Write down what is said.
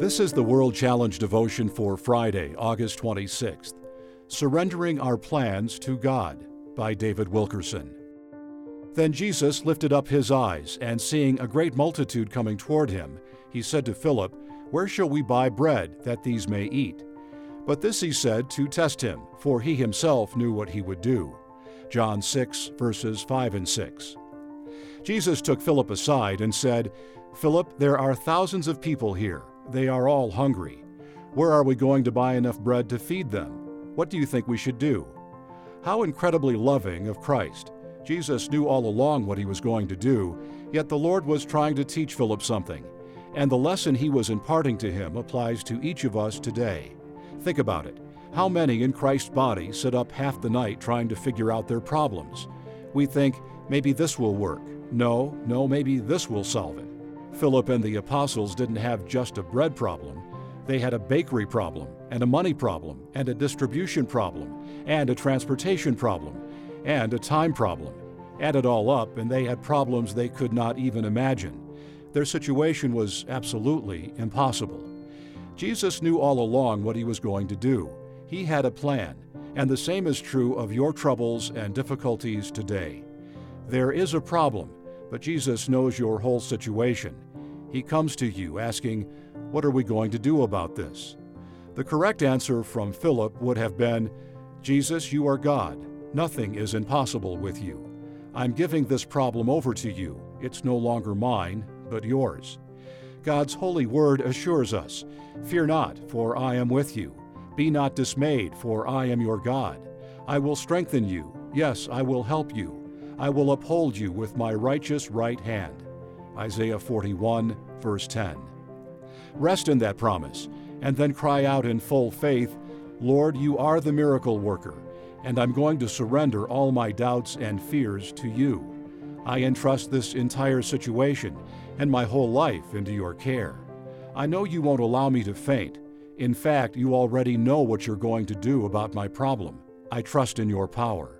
This is the World Challenge devotion for Friday, August 26th. Surrendering Our Plans to God by David Wilkerson. Then Jesus lifted up his eyes, and seeing a great multitude coming toward him, he said to Philip, Where shall we buy bread that these may eat? But this he said to test him, for he himself knew what he would do. John 6, verses 5 and 6. Jesus took Philip aside and said, Philip, there are thousands of people here they are all hungry. Where are we going to buy enough bread to feed them? What do you think we should do? How incredibly loving of Christ. Jesus knew all along what he was going to do, yet the Lord was trying to teach Philip something. And the lesson he was imparting to him applies to each of us today. Think about it. How many in Christ's body sit up half the night trying to figure out their problems? We think, maybe this will work. No, no, maybe this will solve it. Philip and the apostles didn't have just a bread problem. They had a bakery problem, and a money problem, and a distribution problem, and a transportation problem, and a time problem. Add it all up, and they had problems they could not even imagine. Their situation was absolutely impossible. Jesus knew all along what he was going to do. He had a plan, and the same is true of your troubles and difficulties today. There is a problem, but Jesus knows your whole situation. He comes to you asking, What are we going to do about this? The correct answer from Philip would have been, Jesus, you are God. Nothing is impossible with you. I'm giving this problem over to you. It's no longer mine, but yours. God's holy word assures us Fear not, for I am with you. Be not dismayed, for I am your God. I will strengthen you. Yes, I will help you. I will uphold you with my righteous right hand. Isaiah 41, verse 10. Rest in that promise, and then cry out in full faith, Lord, you are the miracle worker, and I'm going to surrender all my doubts and fears to you. I entrust this entire situation and my whole life into your care. I know you won't allow me to faint. In fact, you already know what you're going to do about my problem. I trust in your power.